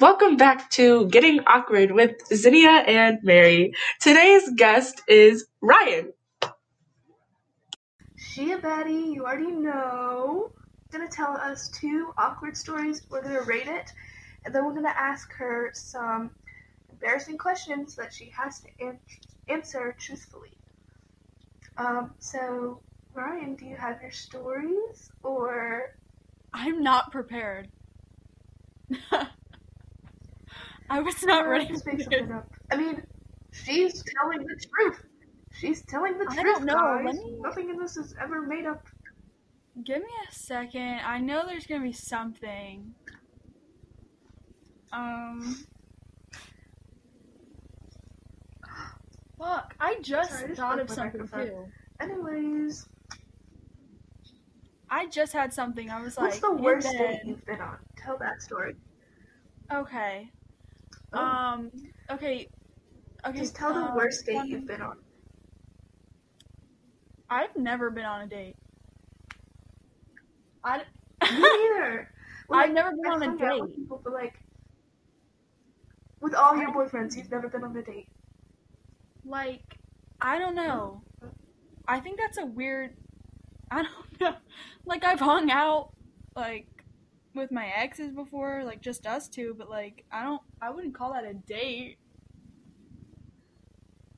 welcome back to Getting Awkward with Zinnia and Mary. Today's guest is Ryan. She a baddie, you already know. Gonna tell us two awkward stories. We're gonna rate it, and then we're gonna ask her some embarrassing questions that she has to an- answer truthfully. Um, so Ryan, do you have your stories, or I'm not prepared. I was not ready make this. something up? I mean, she's telling the truth. She's telling the I truth, don't know, guys. me- Nothing in this is ever made up. Give me a second. I know there's gonna be something. Um. Fuck! I just Sorry, I just thought of something too. Anyways, I just had something. I was like, what's the worst date you've been on? Tell that story. Okay. Oh. Um. Okay. Okay. Just tell the um, worst date um, you've been on. I've never been on a date. I. Me neither. Well, I've never been I've on a out with date. people, but like, with all your boyfriends, you've never been on a date. Like, I don't know. I think that's a weird. I don't know. Like, I've hung out, like, with my exes before, like, just us two, but, like, I don't. I wouldn't call that a date.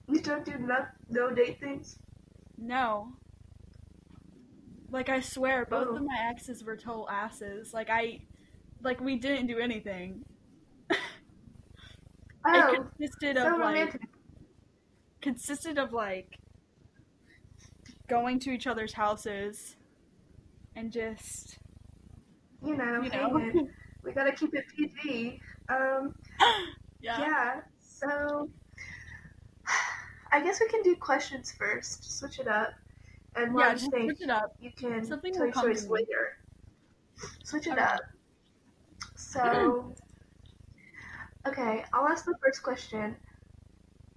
You don't do no, no date things. No. Like, I swear, both Oh. of my exes were total asses. Like, I. Like, we didn't do anything. Oh, it consisted so of, like. romantic. Consisted of, like. Going to each other's houses. And just. You know, You know? we gotta keep it PG. Um, yeah. yeah. So, I guess we can do questions first. Switch it up, and Yeah, just switch it up. you can Something tell your to choice later. Switch it Okay. up. So, okay, I'll ask the first question.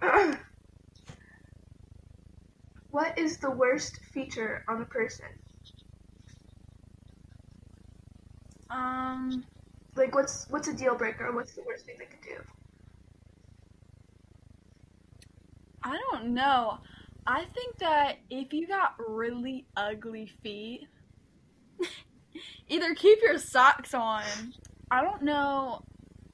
what is the worst feature on a person? Um, Like, what's what's a deal breaker? What's the worst thing they could do? I don't know. I think that if you got really ugly feet, either keep your socks on. I don't know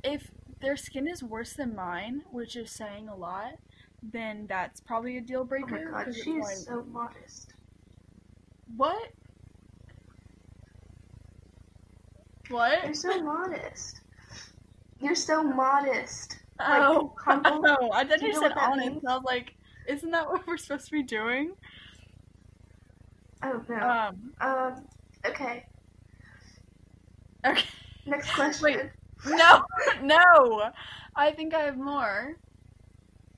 if their skin is worse than mine, which is saying a lot. Then that's probably a deal breaker. Oh my god, 'cause it's she is like, so modest. what? What? You're so modest. You're so modest. Like, Oh, oh, I thought you you know said honest. I was like, isn't that what we're supposed to be doing? Oh no. Um, Um. Okay. okay. Next question. Wait. No, no. I think I have more.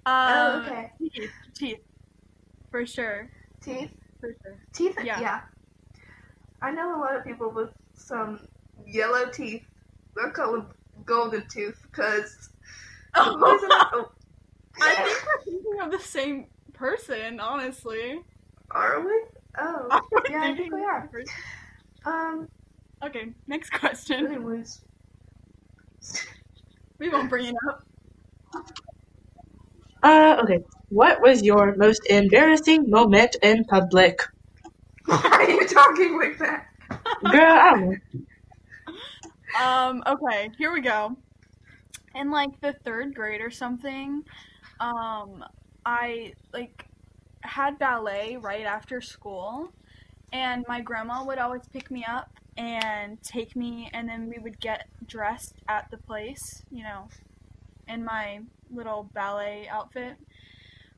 Oh, Um, okay. Teeth, teeth, for sure, Teeth. for sure. Teeth. Yeah. I know a lot of people with some yellow teeth. They're called golden tooth because. Oh, I think we're thinking of the same person, honestly. Are we? Oh, We're yeah, I think we are. Um. Okay, next question. Anyways. We won't bring it up. Uh, okay. What was your most embarrassing moment in public? Why are you talking like that? Girl, I don't know. Um, okay, here we go. In like the third grade or something, um, I like had ballet right after school, and my grandma would always pick me up and take me, and then we would get dressed at the place, you know, in my little ballet outfit.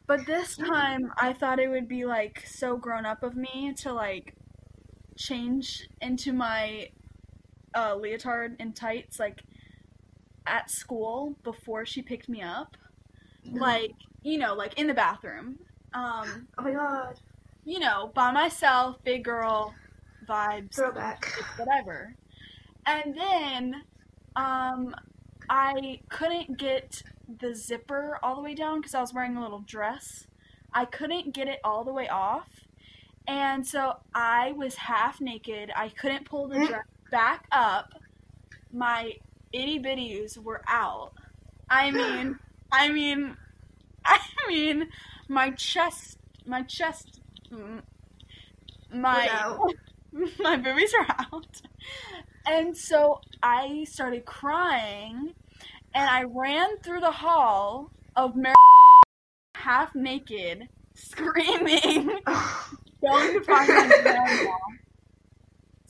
But this time, I thought it would be like so grown up of me to like change into my uh, leotard and tights like at school before she picked me up. Like you know like in the bathroom. Um Oh my god. you know by myself big girl vibes Throwback. whatever. And then um i couldn't get the zipper all the way down because i was wearing a little dress. I couldn't get it all the way off. And so i was half naked. I couldn't pull the dress back up my itty bitties were out. I mean, I mean, I mean, my chest, my chest, mm, my my boobies are out. And so I started crying and I ran through the hall of Mary half naked, screaming, going to find my grandma.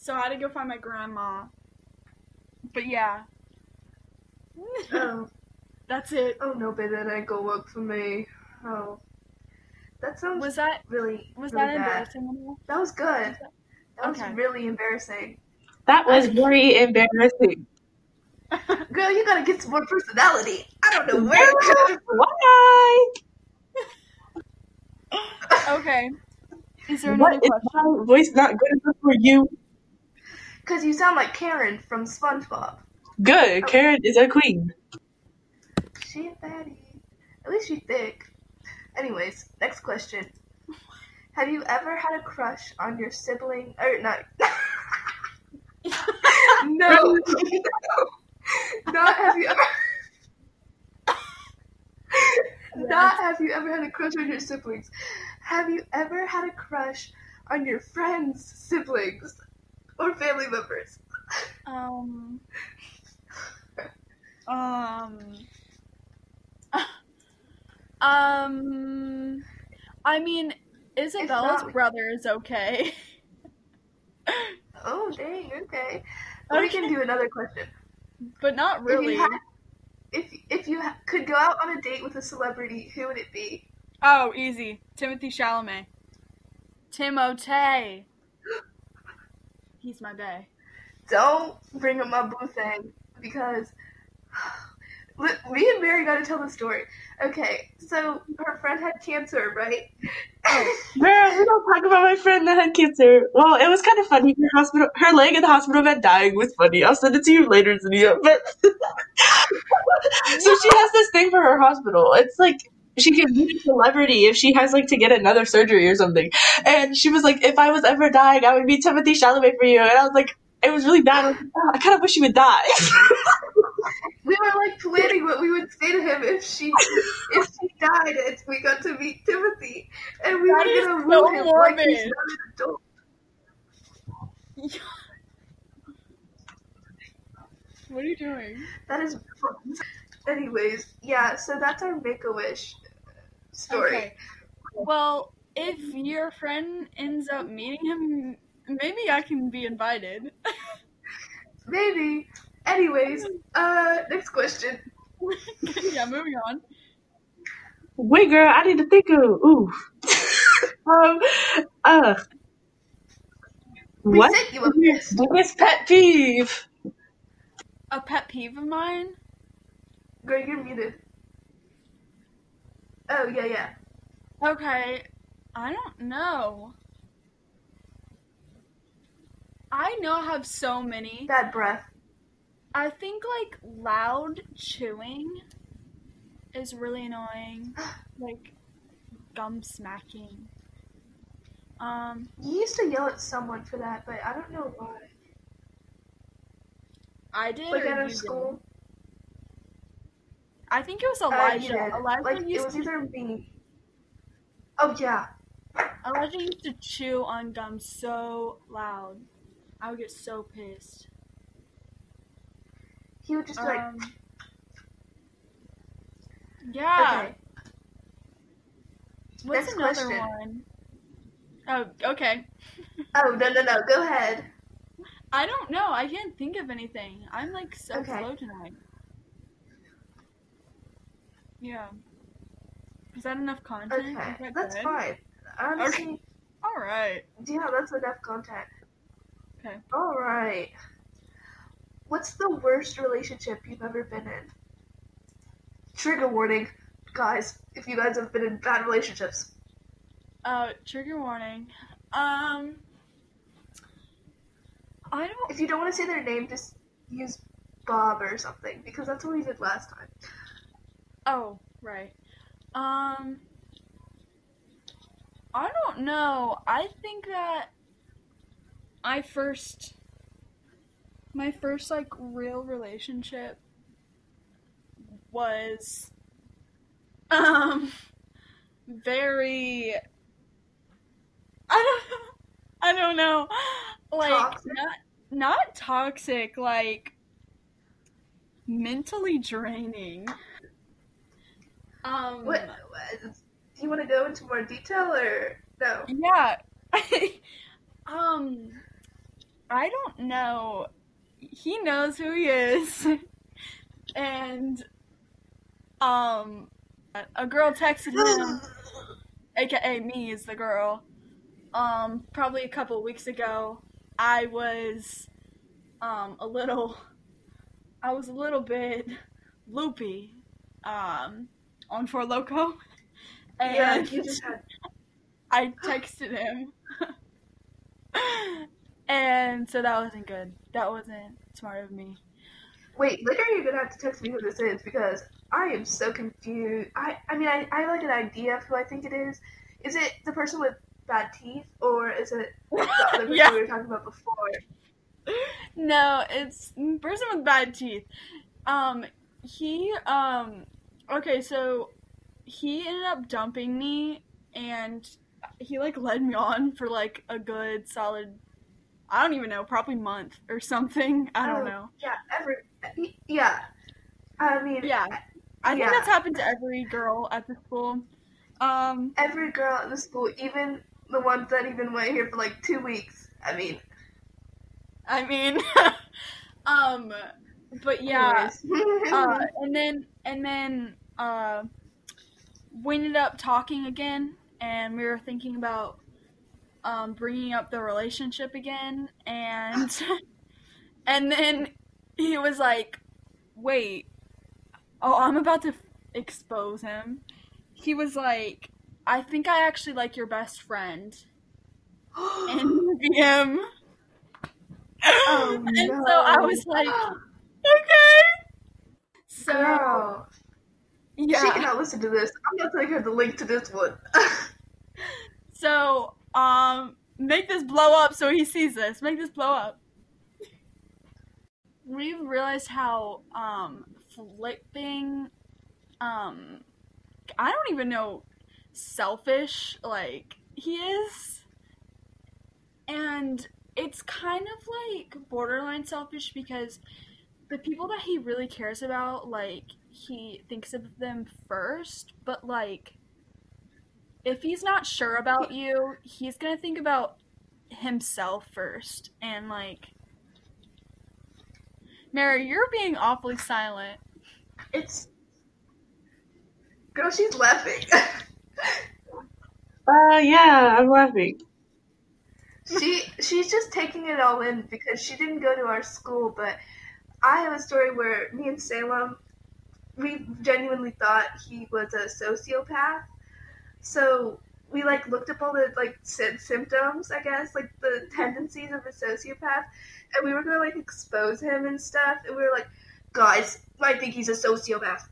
So I had to go find my grandma. But yeah. oh, That's it. oh no, baby, that ain't gonna work for me. Oh, that sounds Was that really was really that bad. embarrassing? enough? That was good. That was Okay. really embarrassing. That was very embarrassing. Girl, you gotta get some more personality. I don't know where it comes. Why? Okay. Is there What another is question? my voice not good enough for you? Cause you sound like Karen from SpongeBob. Good. Oh. Karen is a queen. She a baddie. At least she's thick. Anyways, next question. Have you ever had a crush on your sibling or not? no. Not have you ever Not have you ever had a crush on your siblings. Have you ever had a crush on your friends' siblings or family members? Um. Um. Um. I mean, Isabella's not- brother is okay. Oh dang, okay. We can do another question. but not If really. you, had, if if you could go out on a date with a celebrity, who would it be? Oh, easy. Timothy Chalamet. Timote. He's my bae. Don't bring up my boo thing because Li- me and Mary got to tell the story. Okay, so her friend had cancer, right? Girl, we don't talk about my friend that had cancer. Well, it was kind of funny. Her hospital, her leg in the hospital bed dying was funny. I'll send it to you later, Zinnia. But so she has this thing for her hospital. It's like she can be a celebrity if she has like to get another surgery or something. And she was like, if I was ever dying, I would be Timothy Chalamet for you. And I was like, it was really bad. I, like, "Oh, I kind of wish he would die. we were like planning what we would say to him if she if she died and we got to meet Timothy, and we That were gonna so woo him like he's not an adult. what are you doing? That is. Anyways, yeah. So that's our Make a Wish story. Okay. Well, if your friend ends up meeting him, maybe I can be invited. Maybe. Anyways, uh, next question. yeah, moving on. Wait, girl, I need to think of. Ooh. um, uh. We What? sent you a. Biggest pet peeve? A pet peeve of mine? Girl, you're muted. Oh yeah, yeah. Okay, I don't know. I know I have so many. Bad breath. I think like loud chewing is really annoying. Like gum smacking. Um, You used to yell at someone for that, but I don't know why. I did. Like at our you did? school. I think it was Elijah. did. Elijah Like it used was to either me. Oh yeah. Elijah used to chew on gum so loud. I would get so pissed. He would just be like, Um, yeah. okay. What's Next another question. one? Oh, okay. Oh no no no. Go ahead. I don't know. I can't think of anything. I'm like so Okay. slow tonight. Yeah. Is that enough content? Okay, that that's good? fine. Honestly, All right. yeah, that's enough content. Okay. All right. What's the worst relationship you've ever been in? Trigger warning, guys. If you guys have been in bad relationships, Uh, trigger warning. Um, I don't. if you don't want to say their name, just use Bob or something because that's what we did last time. Oh, right. Um, I don't know. I think that I first my first like real relationship was um very I don't I don't know. Like Toxic? not not toxic, like mentally draining. Um What, what? Do you want to go into more detail or no? Yeah. um I don't know. He knows who he is. and um a girl texted him, aka me is the girl. Um probably a couple weeks ago. I was um a little I was a little bit loopy um on Four Loko. And yeah, had. I texted him. and so that wasn't good. That wasn't smart of me. Wait, later you're gonna have to text me who this is because I am so confused. I, I mean, I, I have like an idea of who I think it is. Is it the person with bad teeth or is it the other person Yeah. we were talking about before? No, it's person with bad teeth. Um, he um, okay, so he ended up dumping me, and he like led me on for like a good solid, I don't even know, probably month or something. I don't Oh, know. Yeah, every yeah. I mean, Yeah, I think Yeah. that's happened to every girl at the school. Um, every girl at the school, even the ones that even went here for like two weeks. I mean, I mean, um, but yeah. uh, and then and then uh, we ended up talking again, and we were thinking about um, bringing up the relationship again, and and then he was like, "Wait, oh, I'm about to f- expose him." He was like, "I think I actually like your best friend." in DM. Oh, and so I was like, okay. So Girl, she cannot listen to this. I'm gonna take her the link to this one. So um, make this blow up so he sees this. Make this blow up. We've realized how um flipping um I don't even know selfish like he is. And it's kind of like borderline selfish because the people that he really cares about, like, he thinks of them first, but like, if he's not sure about you, he's gonna think about himself first. And like, Mary, you're being awfully silent. it's girl, she's laughing. Uh, yeah, I'm laughing. she she's just taking it all in because she didn't go to our school, but I have a story where me and Salem we genuinely thought he was a sociopath. So we like looked up all the like symptoms, I guess, like the tendencies of a sociopath, and we were gonna like expose him and stuff. And we were like, guys, I think he's a sociopath.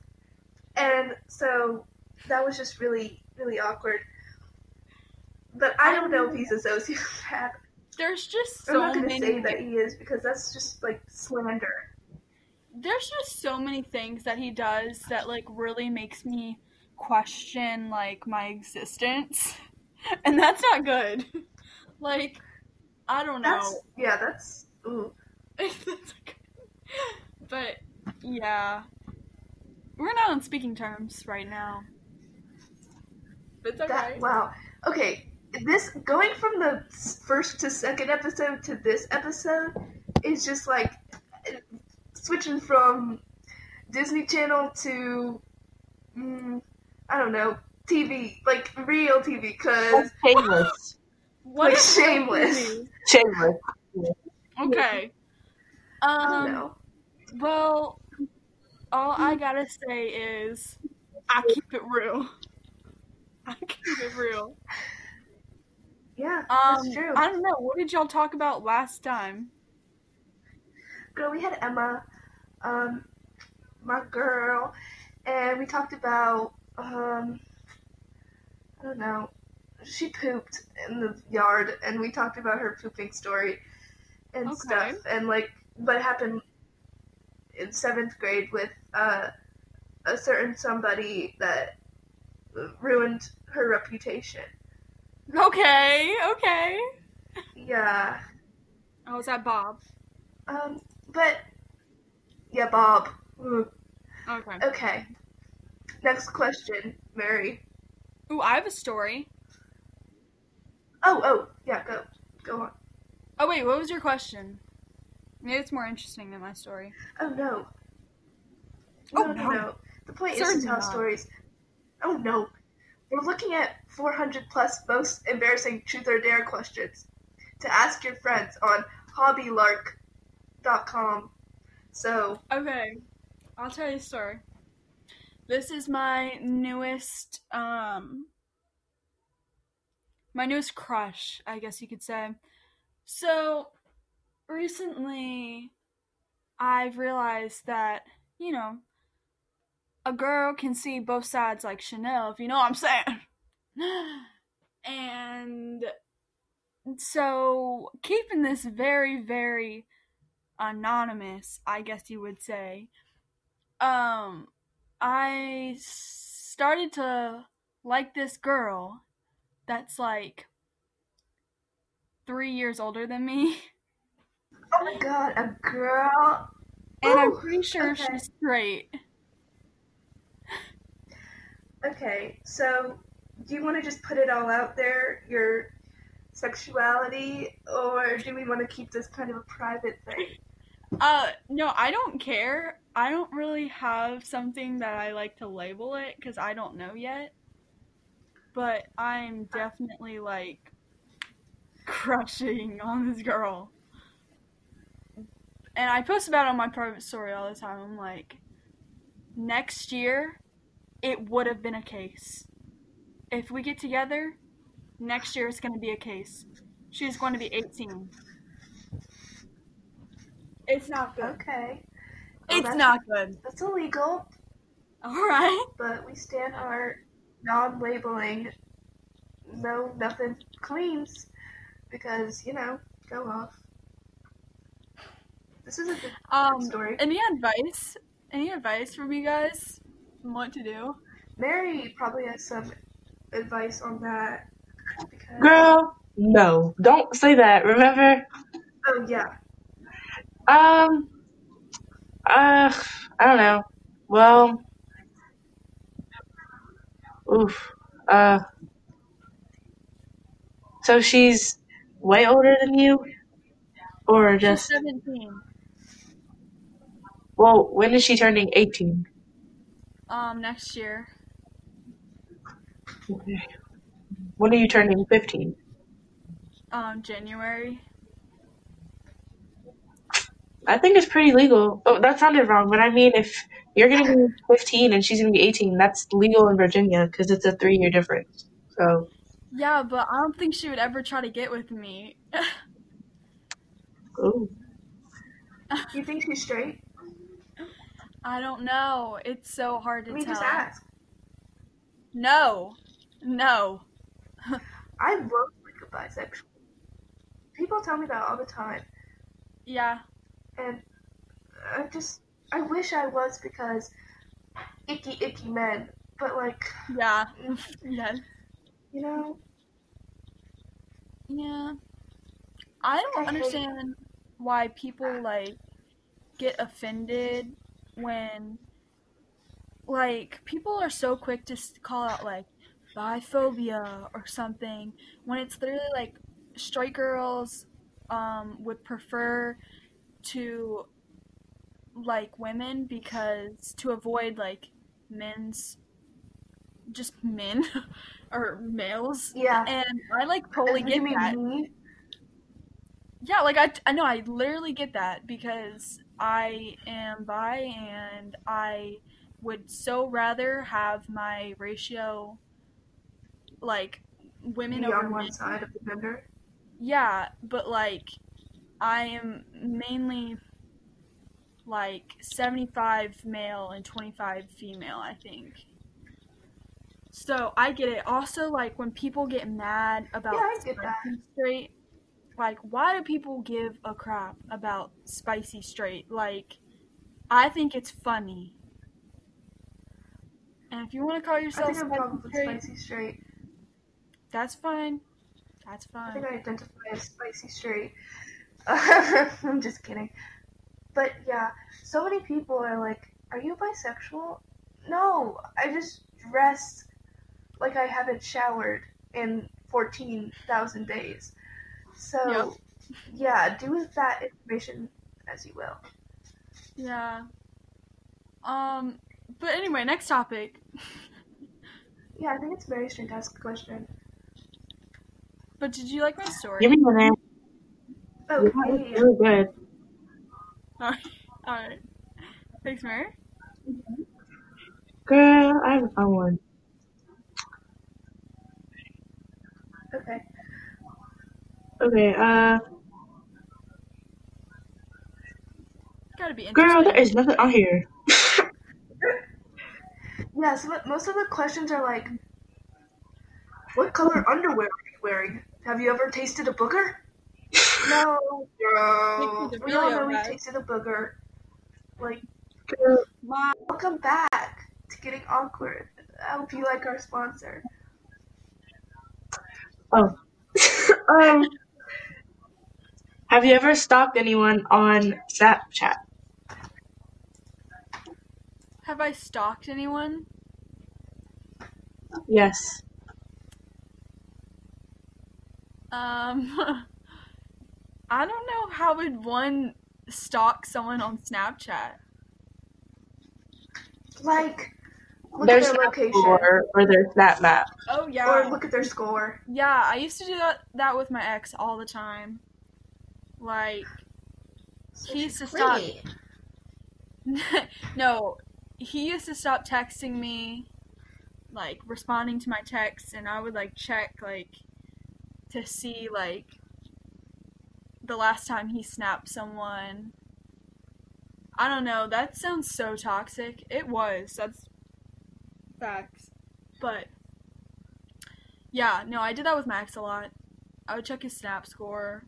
And so that was just really really awkward. But I don't know if he's a sociopath. There's just so I'm not gonna many. say that he is because that's just like slander. There's just so many things that he does that like really makes me question like my existence. And that's not good. Like i don't know. That's yeah, that's ooh. But yeah. We're not on speaking terms right now. That wow. Okay, this going from the first to second episode to this episode is just like switching from Disney Channel to mm, I don't know TV, like real TV, because Shameless. what like is shameless. Shameless. okay um don't. Well, all I gotta say is I keep it real. I keep it real. Yeah, Um, that's true. I don't know. What did y'all talk about last time? girl, we had Emma, um, my girl, and we talked about, um, I don't know, she pooped in the yard, and we talked about her pooping story and Okay. stuff, and like what happened in seventh grade with uh, a certain somebody that ruined her reputation. Okay, okay. Yeah. Oh, is that Bob? Um, but yeah, Bob. Ugh. Okay. Okay. Next question, Mary. Ooh, I have a story. Oh, oh, yeah, go, go on. Oh wait, what was your question? Maybe it's more interesting than my story. Oh no. Oh, No, no, no. no. The point is Certainly to tell not. stories. Oh no. We're looking at 400 plus most embarrassing truth or dare questions to ask your friends on hobbylark.com. So, Okay, I'll tell you a story. This is my newest, um, my newest crush, I guess you could say. So, recently, I've realized that, you know, a girl can see both sides like Chanel, if you know what I'm saying. and so, keeping this very, very anonymous, I guess you would say. Um, I started to like this girl that's like three years older than me, oh my god, a girl. and I'm pretty sure okay. she's straight. Okay, so do you want to just put it all out there, your sexuality, or do we want to keep this kind of a private thing? Uh, no, I don't care. I don't really have something that I like to label it because I don't know yet. But I'm definitely like crushing on this girl. And I post about it on my private story all the time. I'm like, next year, it would have been a case. If we get together, next year it's going to be a case. She's going to be 18. It's not good. Okay. Well, It's not good. That's illegal, Alright. but we stand our non-labeling, no nothing claims, because you know, go off. This is a good Um, story. any advice? Any advice from you guys? on What to do? Mary probably has some advice on that. Because, Girl, no, don't say that. Remember? oh yeah, Um, uh, I don't know. Well, oof. Uh, so she's way older than you, or She's just 17. well, when is she turning eighteen? Um, next year. Okay. When are you turning fifteen? Um, January. I think it's pretty legal. Oh, that sounded wrong, but I mean, if you're gonna be 15 and she's gonna be 18, that's legal in Virginia because it's a three-year difference. So, Yeah, but I don't think she would ever try to get with me. ooh. you think she's straight? I don't know. It's so hard to Let me tell. just ask. No. No. I look like a bisexual. People tell me that all the time, Yeah. and I just I wish I was because icky icky men. But like, Yeah. yes. you know, Yeah. I don't I understand why people like get offended when like people are so quick to call out like biphobia or something when it's literally like straight girls um would prefer to like women because to avoid like men's just men or males yeah. and I like totally you get that. me? Yeah, like I, I know I literally get that because I am bi and I would so rather have my ratio like women Be over on men. one side of the gender. Yeah, but like I am mainly like 75 male and 25 female, I think. So I get it. Also, like when people get mad about Yeah, I that. straight, like why do people give a crap about spicy straight? Like I think it's funny. And if you want to call I yourself think I'm spicy straight, spicy straight. That's fine. That's fine. I think I identify as spicy straight. I'm just kidding. But yeah, so many people are like, "Are you bisexual?" No, I just dress like I haven't showered in fourteen thousand days. So Yep. yeah, do with that information as you will. Yeah. Um but anyway, next topic. Yeah, I think it's very strange to ask a question. But did you like my story? Give me your name. Oh, Yeah, yeah, it's yeah, yeah. really good. Alright. Alright. Thanks, Mary. Girl, I haven't found one. Okay. Okay, uh, Gotta be interesting. girl, there is nothing on here. Yeah, so most of the questions are like, "What color underwear are you wearing? Have you ever tasted a booger?" No, bro. Tasted We all know we tasted a booger. Like, Girl, welcome back to Getting Awkward. I hope you like our sponsor. Oh. um, have you ever stalked anyone on Snapchat? Have I stalked anyone? Yes. Um I don't know how would one stalk someone on Snapchat. Like, look Their at their location score or their Snap map. Oh yeah. or look at their score. Yeah, I used to do that that with my ex all the time. Like He used to stop- no, he used to stop texting me, like responding to my texts, and I would like check like to see like the last time he snapped someone. I don't know. That sounds so toxic. It was. That's facts. But yeah, no, I did that with Max a lot. I would check his snap score.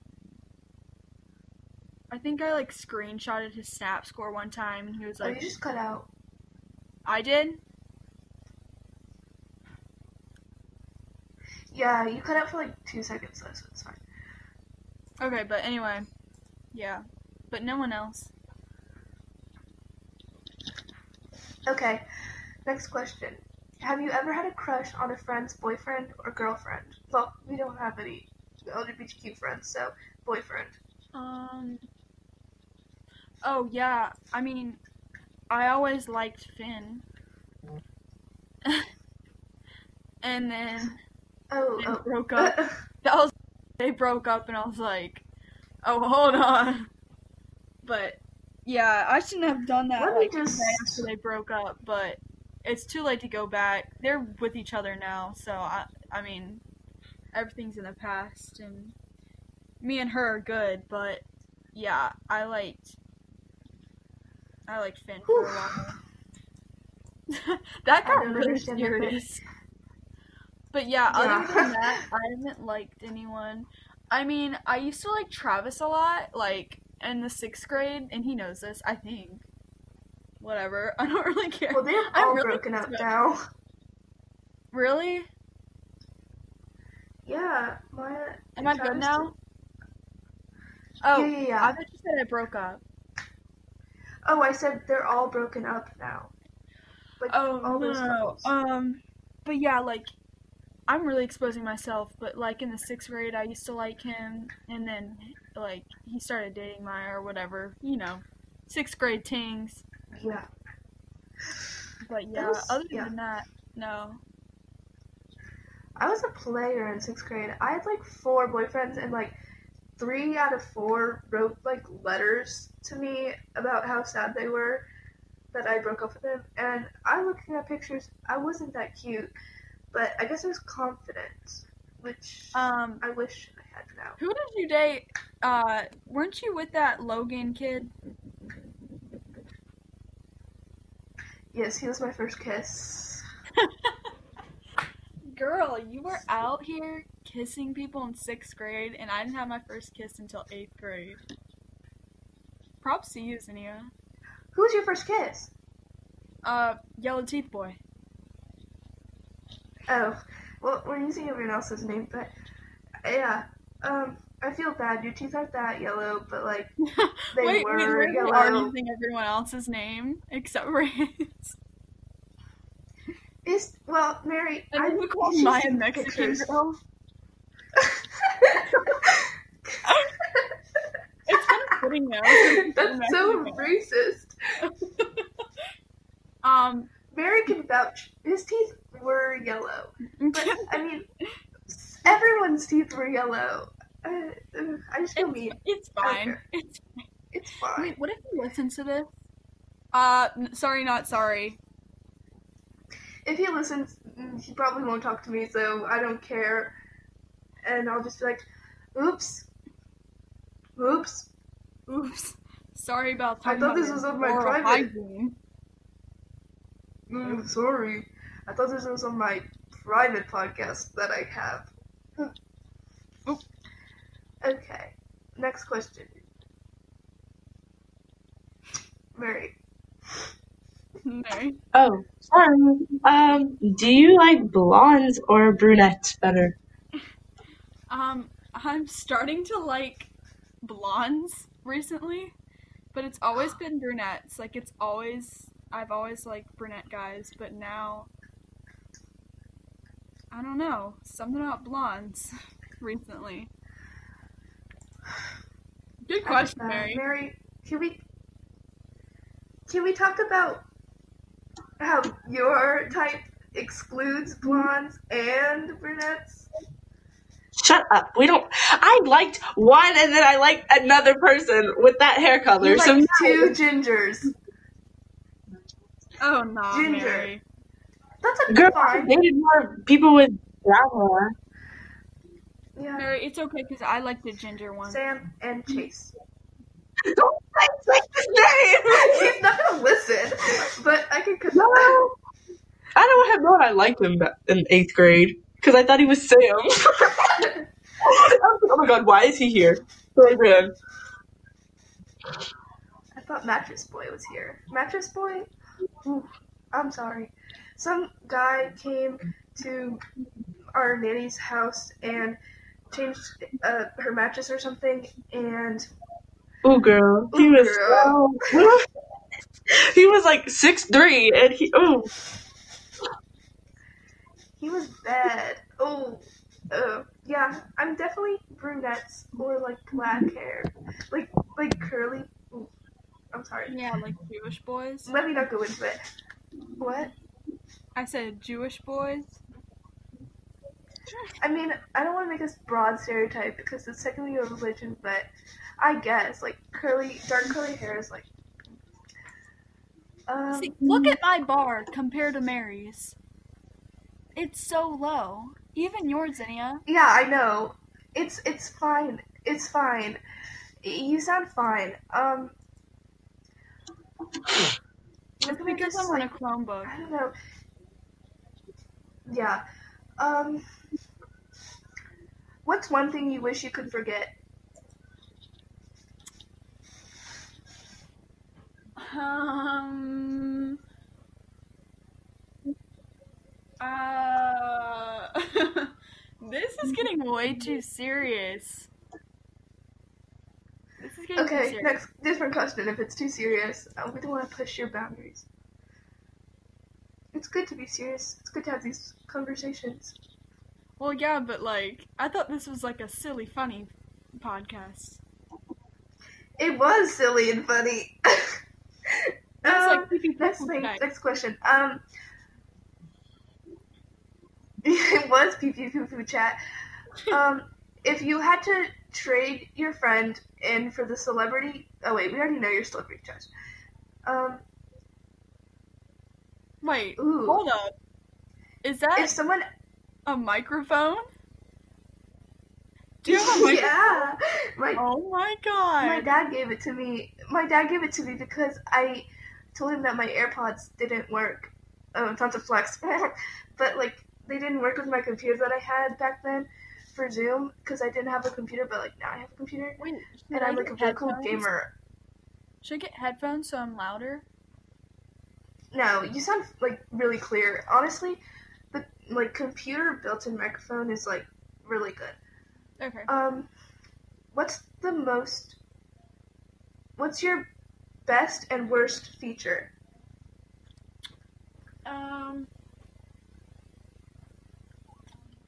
I think I like screenshotted his snap score one time, and he was oh, like Oh, you just cut out. "I did." Yeah, you cut out for like two seconds, though, so it's fine. Okay, but anyway, yeah, but no one else. Okay, next question. Have you ever had a crush on a friend's boyfriend or girlfriend? Well, we don't have any LGBTQ friends, so boyfriend. Um. Oh yeah, I mean, I always liked Finn. and then Oh, they oh. broke uh, up. Uh. That was they broke up, and I was like, "Oh, hold on." But yeah, I shouldn't have done that Let me just- after they broke up. But it's too late to go back. They're with each other now, so I I mean, everything's in the past, and me and her are good. But yeah, I liked I liked Finn for a while. that got really understand that bit. serious. But yeah, Yeah. other than that, I haven't liked anyone. I mean, I used to like Travis a lot, like in the sixth grade, and he knows this, I think. Whatever. I don't really care. well, they're all really broken up now. Really? Yeah, my. Am I good now? Oh, Yeah, yeah, yeah. I thought you said I broke up. Oh, I said they're all broken up now. Like, Oh all no, those no, no. couples. Um, but yeah, like I'm really exposing myself. But like in the sixth grade, I used to like him, and then like he started dating Maya or whatever, you know, sixth grade things. Yeah. But yeah, was- other yeah. than that, no. I was a player in sixth grade. I had like four boyfriends, and like three out of four wrote like letters to me about how sad they were that I broke up with them. And I looking at pictures, I wasn't that cute, but I guess I was confident, which Um, I wish I had now. who did you date? Uh, weren't you with that Logan kid? Yes, he was my first kiss. Girl, you were out here kissing people in sixth grade, and I didn't have my first kiss until eighth grade. Props to you, Zinnia. Who was your first kiss? Uh, Yellow Teeth Boy. Oh, well, we're using everyone else's name, but yeah. Um, I feel bad. Your teeth aren't that yellow, but like they wait, were wait, yellow. are using everyone else's name except for his. Is well, Mary. I then we called she's Maya seen Mexican girl. It's kind of fitting now. That's so racist. Um, Mary can vouch. His teeth were yellow, but I mean, everyone's teeth were yellow. Uh, uh, I just feel it's, mean. it's fine. It's It's fine. wait. What if he listens to this? Uh, n- sorry, not sorry. If he listens, mm, he probably won't talk to me, so I don't care. And I'll just be like, "Oops, oops." Oops. Sorry about that. I thought this was on my private- hygiene. Mm, sorry. I thought this was on my private podcast that I have. Okay. Next question. Mary. No. Oh, sorry. Um, do you like blondes or brunettes better? Um, I'm starting to like blondes recently, but it's always been brunettes. Like it's always I've always liked brunette guys, but now I don't know something about blondes recently. Good question, Uh, Mary. Mary, can we can we talk about how your type excludes blondes and brunettes? Shut up. We don't. I liked one and then I liked another person with that hair color. You so two gingers. Oh no, Ginger. Mary. That's a girl, I fine. dated more people with brown hair. Yeah. Mary, it's okay because I like the ginger one. Sam and Chase. Don't say say his name. He's not gonna listen, but I can. No. I don't have known I liked him in eighth grade because I thought he was Sam. I was like, oh my god, why is he here? So I. I thought Mattress Boy was here. Mattress Boy? Ooh, I'm sorry. Some guy came to our nanny's house and changed uh, her mattress or something, and Ooh, girl. He Ooh, was girl. so. he was like six three, and he. Ooh. he was bad. Oh, uh, yeah. I'm definitely brunettes or like black hair, like like curly. Ooh, I'm sorry. Yeah, like Jewish boys. Let me not go into it. What? I said Jewish boys. I mean, I don't want to make this broad stereotype because it's technically a religion, but I guess like curly, dark curly hair is like. Um, See, look at my bar compared to Mary's. It's so low. Even yours, Zinnia. yeah, I know. It's it's fine. It's fine. You sound fine. Um. It's because I'm on a Chromebook. I don't know. Yeah. Um. What's one thing you wish you could forget? Um. Uh. this is getting way too serious. This is getting too Okay, serious. next different question. If it's too serious, uh, we don't want to push your boundaries. It's good to be serious. It's good to have these conversations. Well, yeah, but like, I thought this was like a silly, funny podcast. It was silly and funny. Um, like next thing, next question. Um, it was pee pee poo poo chat. Um, if you had to trade your friend in for the celebrity, oh wait, we already know your celebrity crush. Um, Wait, ooh, hold up. Is that someone, a microphone? Do you have a microphone? yeah, my Oh my god. My dad gave it to me. My dad gave it to me because I told him that my AirPods didn't work. Oh, it's not to flex, but like they didn't work with my computer that I had back then. for Zoom because I didn't have a computer, but like now I have a computer, Wait, and I'm like a really cool gamer. Should I get headphones so I'm louder? No, you sound like really clear. Honestly, the like computer built-in microphone is like really good. Okay. Um, what's the most? What's your best and worst feature? Um,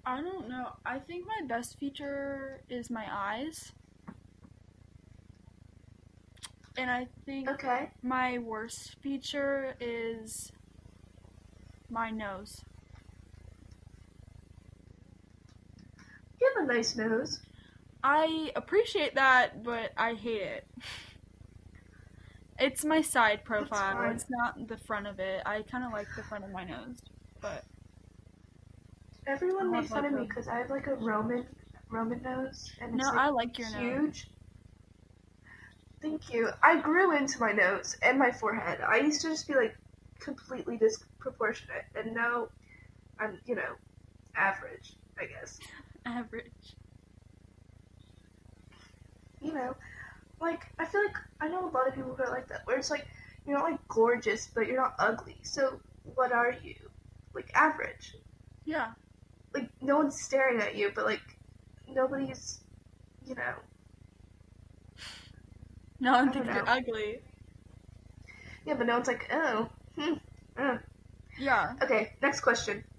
I don't know. I think my best feature is my eyes. And I think Okay. my worst feature is my nose. You have a nice nose. I appreciate that, but I hate it. It's my side profile. It's not the front of it. I kind of like the front of my nose, but Everyone makes fun of me because I have like a Roman Roman nose, and no, it's I like like your nose. Thank you. I grew into my nose and my forehead. I used to just be like completely disproportionate, and now I'm, you know, average, I guess. Average. You know, like I feel like I know a lot of people who are like that, where it's like you're not like gorgeous, but you're not ugly. So what are you? Like average. Yeah. Like no one's staring at you, but like nobody's, you know. No one I thinks don't you're ugly. Yeah, but no one's like, oh, hmm, uh. Yeah. Okay, next question.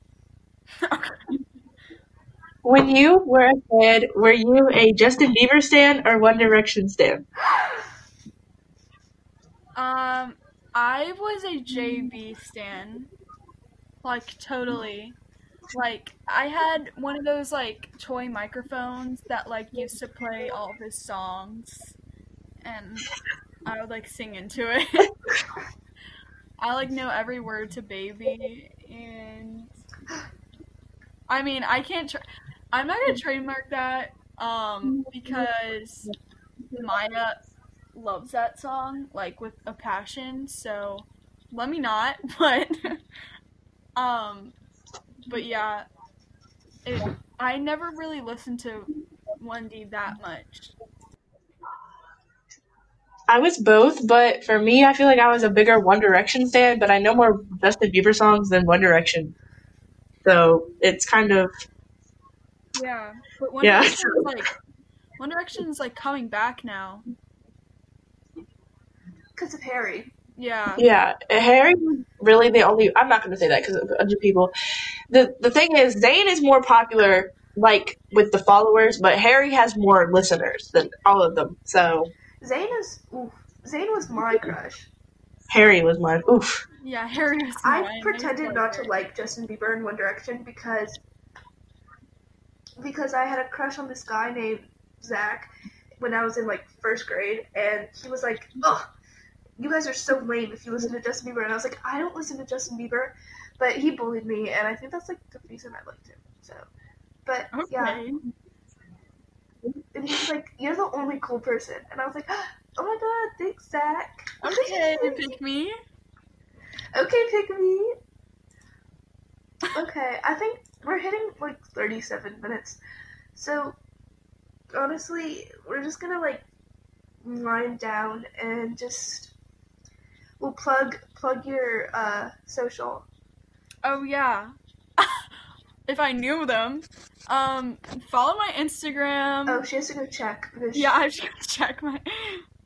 When you were a kid, were you a Justin Bieber stan or One Direction stan? Um, I was a JB stan. Like, totally. Like, I had one of those, like, toy microphones that, like, used to play all of his songs. And I would, like, sing into it. I, like, know every word to Baby. And. I mean, I can't. Tra- I'm not gonna trademark that, um, because Maya loves that song like with a passion so let me not but um but yeah it, i never really listened to 1d that much I was both, but for me, I feel like I was a bigger One Direction fan, but I know more Justin Bieber songs than One Direction. So it's kind of yeah but one Yeah. direction is like one direction is like coming back now Because of Harry. yeah yeah. Harry was really the only. I'm not going to say that because of a bunch of people. The the thing is, Zayn is more popular, like with the followers, but Harry has more listeners than all of them. So Zayn is. Oof, Zayn was my crush. Harry was my oof. yeah harry was I pretended not to like Justin Bieber in One Direction because because I had a crush on this guy named Zach when I was in like first grade, and he was like, "Ugh, you guys are so lame if you listen to Justin Bieber," and I was like, "I don't listen to Justin Bieber," but he bullied me, and I think that's like the reason I liked him. So, but yeah, okay and he was like, "You're the only cool person," and I was like, "Oh my god, thanks, Zach." okay pick me Okay, pick me. Okay, I think we're hitting like 37 minutes. So, honestly, we're just gonna like wind down and just we'll plug plug your uh social. Oh yeah. if I knew them. Um follow my Instagram. Oh, she has to go check because yeah, I should check my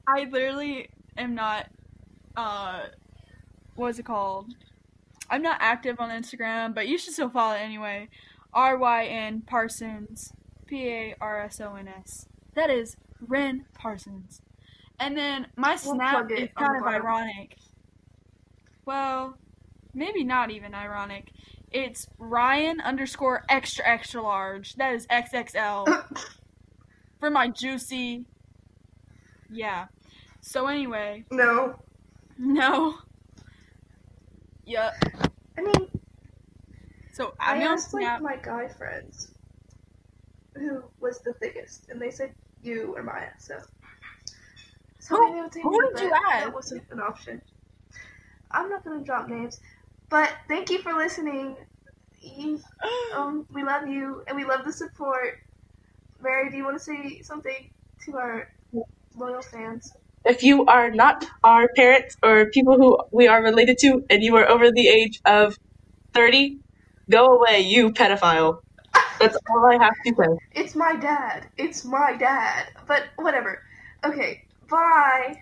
I literally am not uh what's it called? I'm not active on Instagram, but you should still follow it anyway. R Y N Parsons. P A R S O N S. That is Ren Parsons. And then my We'll snap is kind of ironic. Well, maybe not even ironic. It's Ryan underscore extra extra large. That is XXL for my juicy. Yeah. So anyway, no. no. Yep. I mean, So I I'm on asked like my guy friends who was the thickest, and they said you or Maya. So, so Who- maybe it would take who did you ask? That wasn't an option. I'm not gonna drop names, but thank you for listening. You- Um, we love you and we love the support. Mary, do you want to say something to our loyal fans? If you are not our parents or people who we are related to and you are over the age of 30, go away, you pedophile. That's all I have to say. It's my dad. It's my dad. But whatever. Okay, bye.